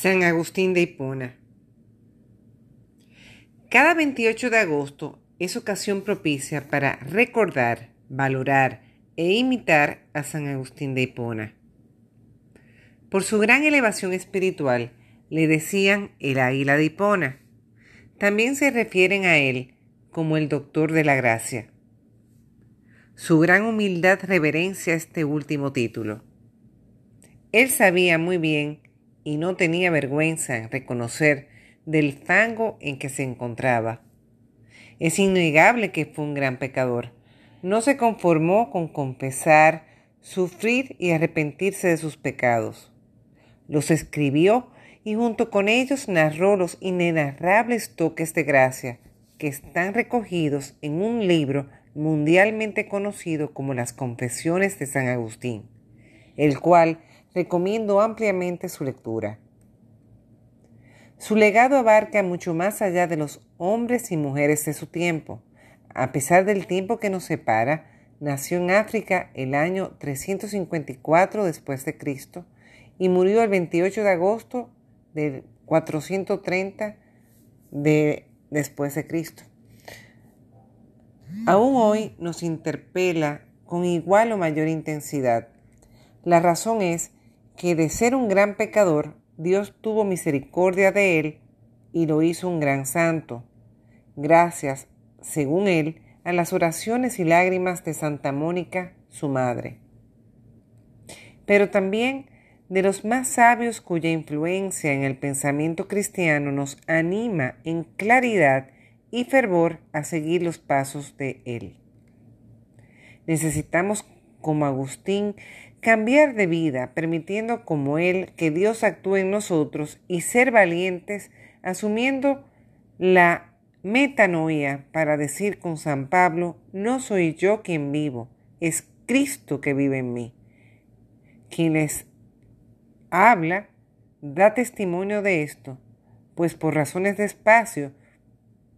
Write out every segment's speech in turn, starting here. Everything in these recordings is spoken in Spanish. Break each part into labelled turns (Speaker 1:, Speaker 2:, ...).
Speaker 1: San Agustín de Hipona. Cada 28 de agosto es ocasión propicia para recordar, valorar e imitar a San Agustín de Hipona. Por su gran elevación espiritual, le decían el águila de Hipona. También se refieren a él como el doctor de la gracia. Su gran humildad reverencia este último título. Él sabía muy bien y no tenía vergüenza en reconocer del fango en que se encontraba. Es innegable que fue un gran pecador. No se conformó con confesar, sufrir y arrepentirse de sus pecados. Los escribió y junto con ellos narró los inenarrables toques de gracia que están recogidos en un libro mundialmente conocido como las Confesiones de San Agustín, el cual recomiendo ampliamente su lectura. Su legado abarca mucho más allá de los hombres y mujeres de su tiempo. A pesar del tiempo que nos separa, nació en África el año 354 después de Cristo y murió el 28 de agosto del 430 de después de Cristo. Aún hoy nos interpela con igual o mayor intensidad. La razón es que de ser un gran pecador, Dios tuvo misericordia de él y lo hizo un gran santo, gracias, según él, a las oraciones y lágrimas de Santa Mónica, su madre. Pero también de los más sabios cuya influencia en el pensamiento cristiano nos anima en claridad y fervor a seguir los pasos de él. Necesitamos, como Agustín, cambiar de vida, permitiendo como Él que Dios actúe en nosotros y ser valientes, asumiendo la metanoia para decir con San Pablo, no soy yo quien vivo, es Cristo que vive en mí. Quien les habla da testimonio de esto, pues por razones de espacio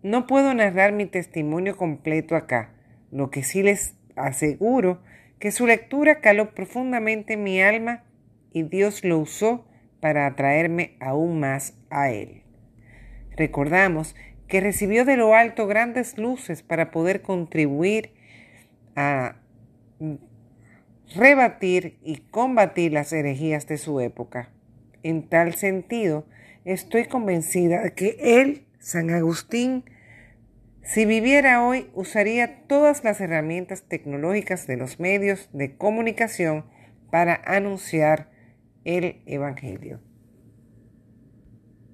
Speaker 1: no puedo narrar mi testimonio completo acá. Lo que sí les aseguro que su lectura caló profundamente en mi alma y Dios lo usó para atraerme aún más a Él. Recordamos que recibió de lo alto grandes luces para poder contribuir a rebatir y combatir las herejías de su época. En tal sentido, estoy convencida de que Él, San Agustín, si viviera hoy, usaría todas las herramientas tecnológicas de los medios de comunicación para anunciar el Evangelio.